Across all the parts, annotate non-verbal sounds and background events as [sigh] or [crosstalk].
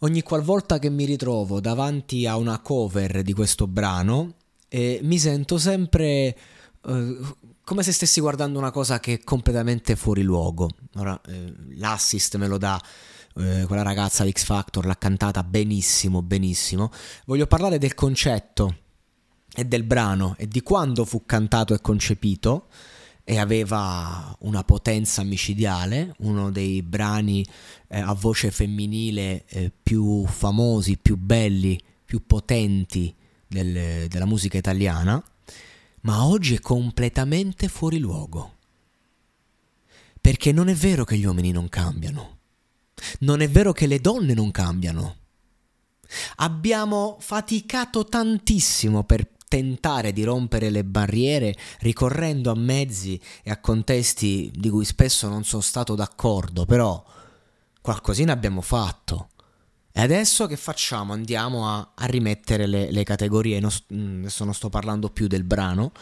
Ogni qualvolta che mi ritrovo davanti a una cover di questo brano, eh, mi sento sempre... Eh, come se stessi guardando una cosa che è completamente fuori luogo. Ora, eh, l'assist me lo dà eh, quella ragazza di X Factor, l'ha cantata benissimo, benissimo. Voglio parlare del concetto e del brano e di quando fu cantato e concepito e aveva una potenza micidiale, uno dei brani eh, a voce femminile eh, più famosi, più belli, più potenti del, della musica italiana ma oggi è completamente fuori luogo. Perché non è vero che gli uomini non cambiano. Non è vero che le donne non cambiano. Abbiamo faticato tantissimo per tentare di rompere le barriere ricorrendo a mezzi e a contesti di cui spesso non sono stato d'accordo, però qualcosina abbiamo fatto. E adesso che facciamo? Andiamo a, a rimettere le, le categorie, non, mm, adesso non sto parlando più del brano,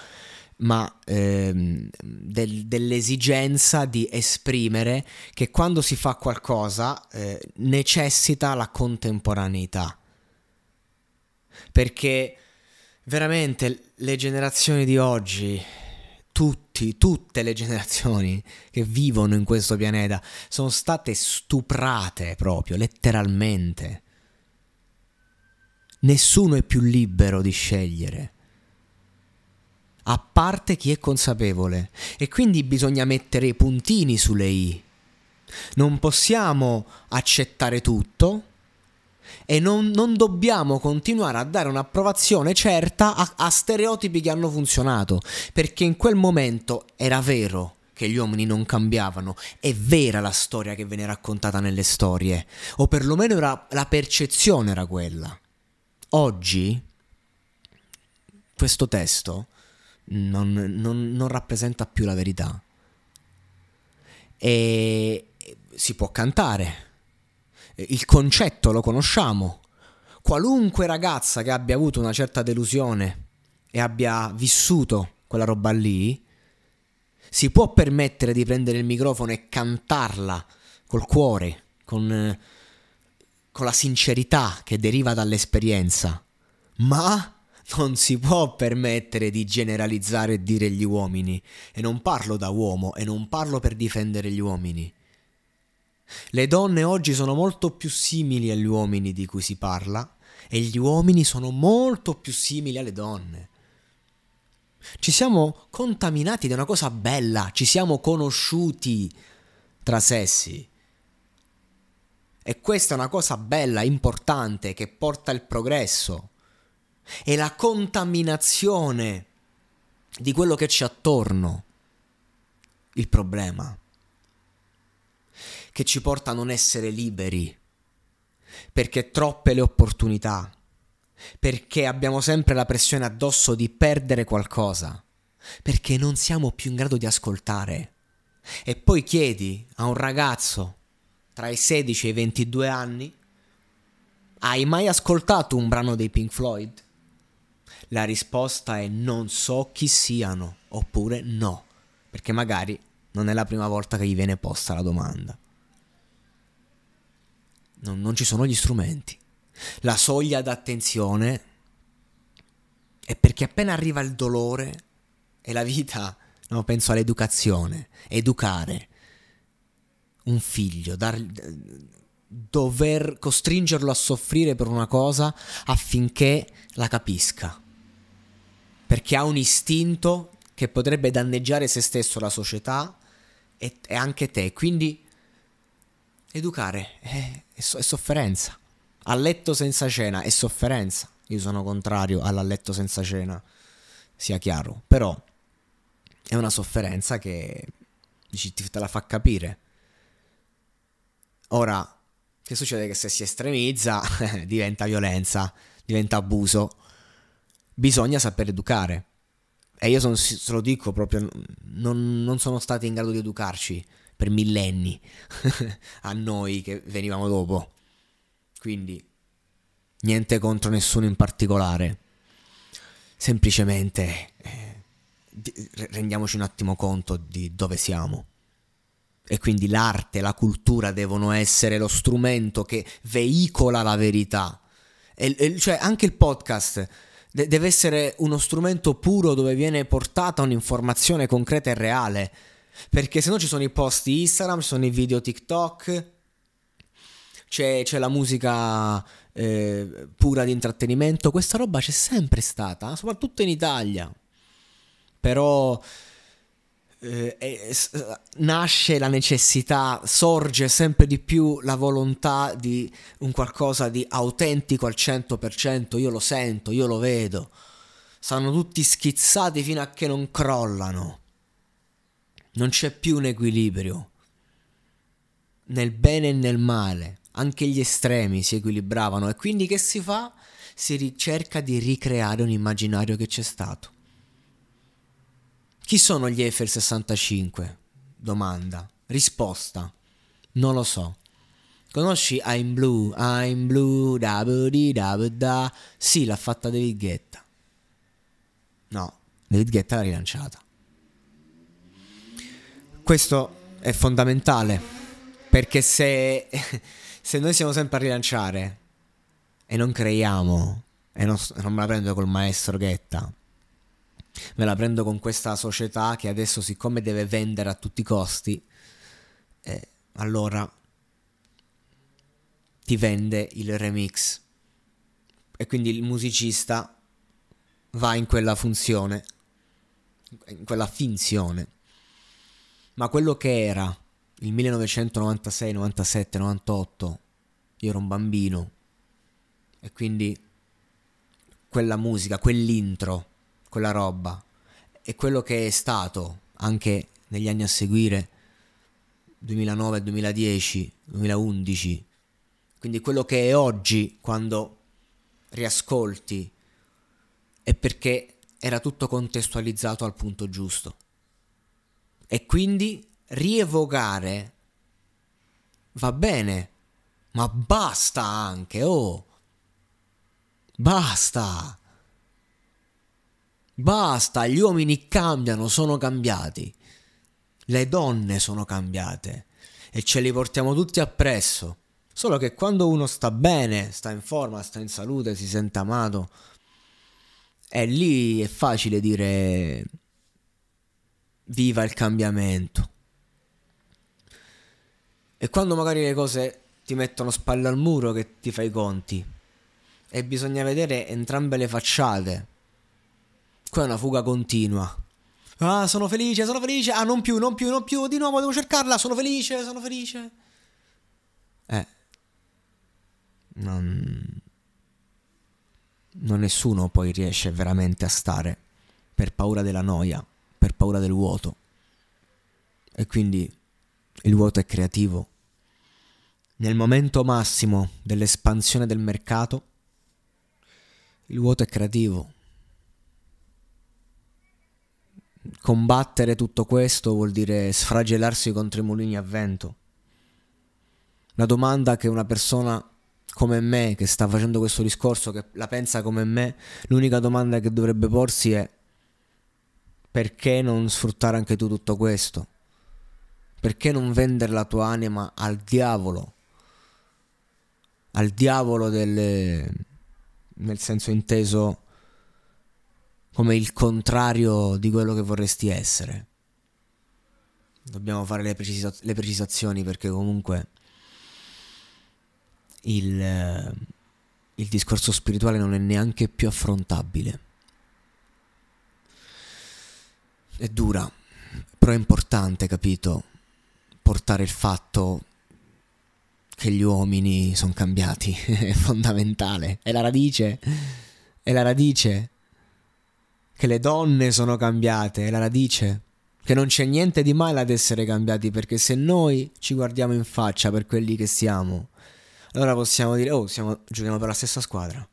ma ehm, del, dell'esigenza di esprimere che quando si fa qualcosa eh, necessita la contemporaneità. Perché veramente le generazioni di oggi tutti, tutte le generazioni che vivono in questo pianeta sono state stuprate proprio, letteralmente. Nessuno è più libero di scegliere, a parte chi è consapevole, e quindi bisogna mettere i puntini sulle i. Non possiamo accettare tutto, e non, non, dobbiamo continuare a dare un'approvazione certa a, a stereotipi che hanno funzionato, perché in quel momento era vero che gli uomini non cambiavano, è vera la storia che viene raccontata nelle storie, o perlomeno era, la percezione era quella. Oggi questo testo non, non, non rappresenta più la verità. E si può cantare, il concetto lo conosciamo. Qualunque ragazza che abbia avuto una certa delusione e abbia vissuto quella roba lì, si può permettere di prendere il microfono e cantarla col cuore, con, con la sincerità che deriva dall'esperienza, ma non si può permettere di generalizzare e dire gli uomini. E non parlo da uomo e non parlo per difendere gli uomini. Le donne oggi sono molto più simili agli uomini di cui si parla e gli uomini sono molto più simili alle donne. Ci siamo contaminati da una cosa bella, ci siamo conosciuti tra sessi. E questa è una cosa bella, importante, che porta il progresso. E la contaminazione di quello che c'è attorno. Il problema che ci porta a non essere liberi, perché troppe le opportunità, perché abbiamo sempre la pressione addosso di perdere qualcosa, perché non siamo più in grado di ascoltare. E poi chiedi a un ragazzo tra i 16 e i 22 anni, hai mai ascoltato un brano dei Pink Floyd? La risposta è non so chi siano, oppure no, perché magari non è la prima volta che gli viene posta la domanda non, non ci sono gli strumenti. La soglia d'attenzione è perché appena arriva il dolore e la vita, no, penso all'educazione, educare un figlio, dar, dover costringerlo a soffrire per una cosa affinché la capisca. Perché ha un istinto che potrebbe danneggiare se stesso, la società e, e anche te. Quindi educare è, è, so- è sofferenza. A letto senza cena è sofferenza. Io sono contrario alla letto senza cena, sia chiaro. Però è una sofferenza che dici, te la fa capire. Ora, Che succede che se si estremizza [laughs] diventa violenza, diventa abuso. Bisogna saper educare. E io son, se lo dico proprio, non, non sono stati in grado di educarci per millenni [laughs] a noi che venivamo dopo. Quindi niente contro nessuno in particolare. Semplicemente eh, rendiamoci un attimo conto di dove siamo. E quindi l'arte, la cultura devono essere lo strumento che veicola la verità. E, e, cioè anche il podcast de- deve essere uno strumento puro dove viene portata un'informazione concreta e reale. Perché se no ci sono i post Instagram, ci sono i video TikTok, c'è, c'è la musica eh, pura di intrattenimento. Questa roba c'è sempre stata, soprattutto in Italia. Però eh, nasce la necessità, sorge sempre di più la volontà di un qualcosa di autentico al 100%, io lo sento, io lo vedo. Stanno tutti schizzati fino a che non crollano. Non c'è più un equilibrio. Nel bene e nel male, anche gli estremi si equilibravano e quindi che si fa? Si ricerca di ricreare un immaginario che c'è stato. Chi sono gli Eiffel 65? Domanda. Risposta. Non lo so. Conosci I'm Blue, I'm Blue, da da da Sì, l'ha fatta David Guetta. No, David Guetta l'ha rilanciata. Questo è fondamentale perché se, se noi siamo sempre a rilanciare e non creiamo, e non, non me la prendo col maestro Guetta, me la prendo con questa società che adesso siccome deve vendere a tutti i costi, eh, allora ti vende il remix e quindi il musicista va in quella funzione, in quella finzione. Ma quello che era il 1996, 97, 98, io ero un bambino. E quindi quella musica, quell'intro quella roba e quello che è stato anche negli anni a seguire 2009, 2010, 2011 quindi quello che è oggi quando riascolti è perché era tutto contestualizzato al punto giusto e quindi rievocare va bene ma basta anche oh basta Basta, gli uomini cambiano, sono cambiati. Le donne sono cambiate e ce li portiamo tutti appresso. Solo che quando uno sta bene, sta in forma, sta in salute, si sente amato, e lì è facile dire viva il cambiamento. E quando magari le cose ti mettono spalle al muro che ti fai i conti e bisogna vedere entrambe le facciate Qua è una fuga continua. Ah, sono felice, sono felice. Ah, non più, non più, non più. Di nuovo devo cercarla. Sono felice, sono felice. Eh. Non... Non nessuno poi riesce veramente a stare per paura della noia, paura del vuoto. E quindi il vuoto è creativo. Nel momento massimo dell'espansione del mercato, il vuoto è creativo. combattere tutto questo vuol dire sfragellarsi contro i mulini a vento. La domanda che una persona come me, che sta facendo questo discorso, che la pensa come me, l'unica domanda che dovrebbe porsi è perché non sfruttare anche tu tutto questo? Perché non vendere la tua anima al diavolo? Al diavolo del... nel senso inteso come il contrario di quello che vorresti essere. Dobbiamo fare le, precisa- le precisazioni perché comunque il, eh, il discorso spirituale non è neanche più affrontabile. È dura, però è importante, capito? Portare il fatto che gli uomini sono cambiati [laughs] è fondamentale, è la radice, è la radice che le donne sono cambiate, è la radice, che non c'è niente di male ad essere cambiati, perché se noi ci guardiamo in faccia per quelli che siamo, allora possiamo dire, oh, siamo, giochiamo per la stessa squadra.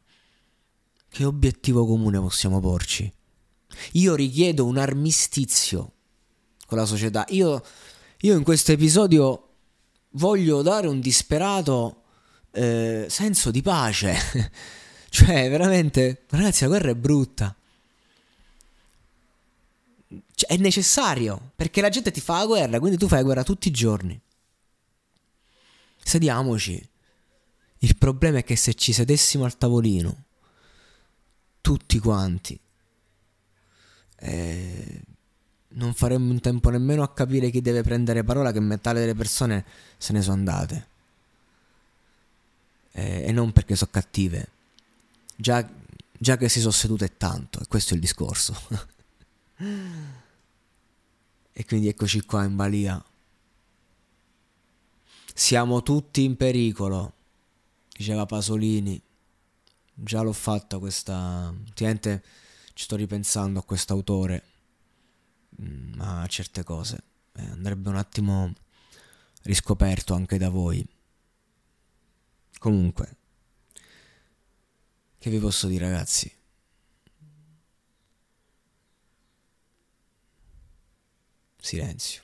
Che obiettivo comune possiamo porci? Io richiedo un armistizio con la società. Io, io in questo episodio voglio dare un disperato eh, senso di pace. [laughs] cioè, veramente, ragazzi, la guerra è brutta. Cioè, è necessario perché la gente ti fa la guerra, quindi tu fai la guerra tutti i giorni. Sediamoci. Il problema è che se ci sedessimo al tavolino, tutti quanti, eh, non faremmo in tempo nemmeno a capire chi deve prendere parola che metà delle persone se ne sono andate. Eh, e non perché sono cattive. Già, già che si sono sedute tanto, e questo è il discorso. [laughs] e quindi eccoci qua in balia. Siamo tutti in pericolo, diceva Pasolini. Già l'ho fatta questa... Ultimamente ci sto ripensando a quest'autore Mm, a certe cose. Eh, andrebbe un attimo riscoperto anche da voi. Comunque, che vi posso dire ragazzi? Silenzio.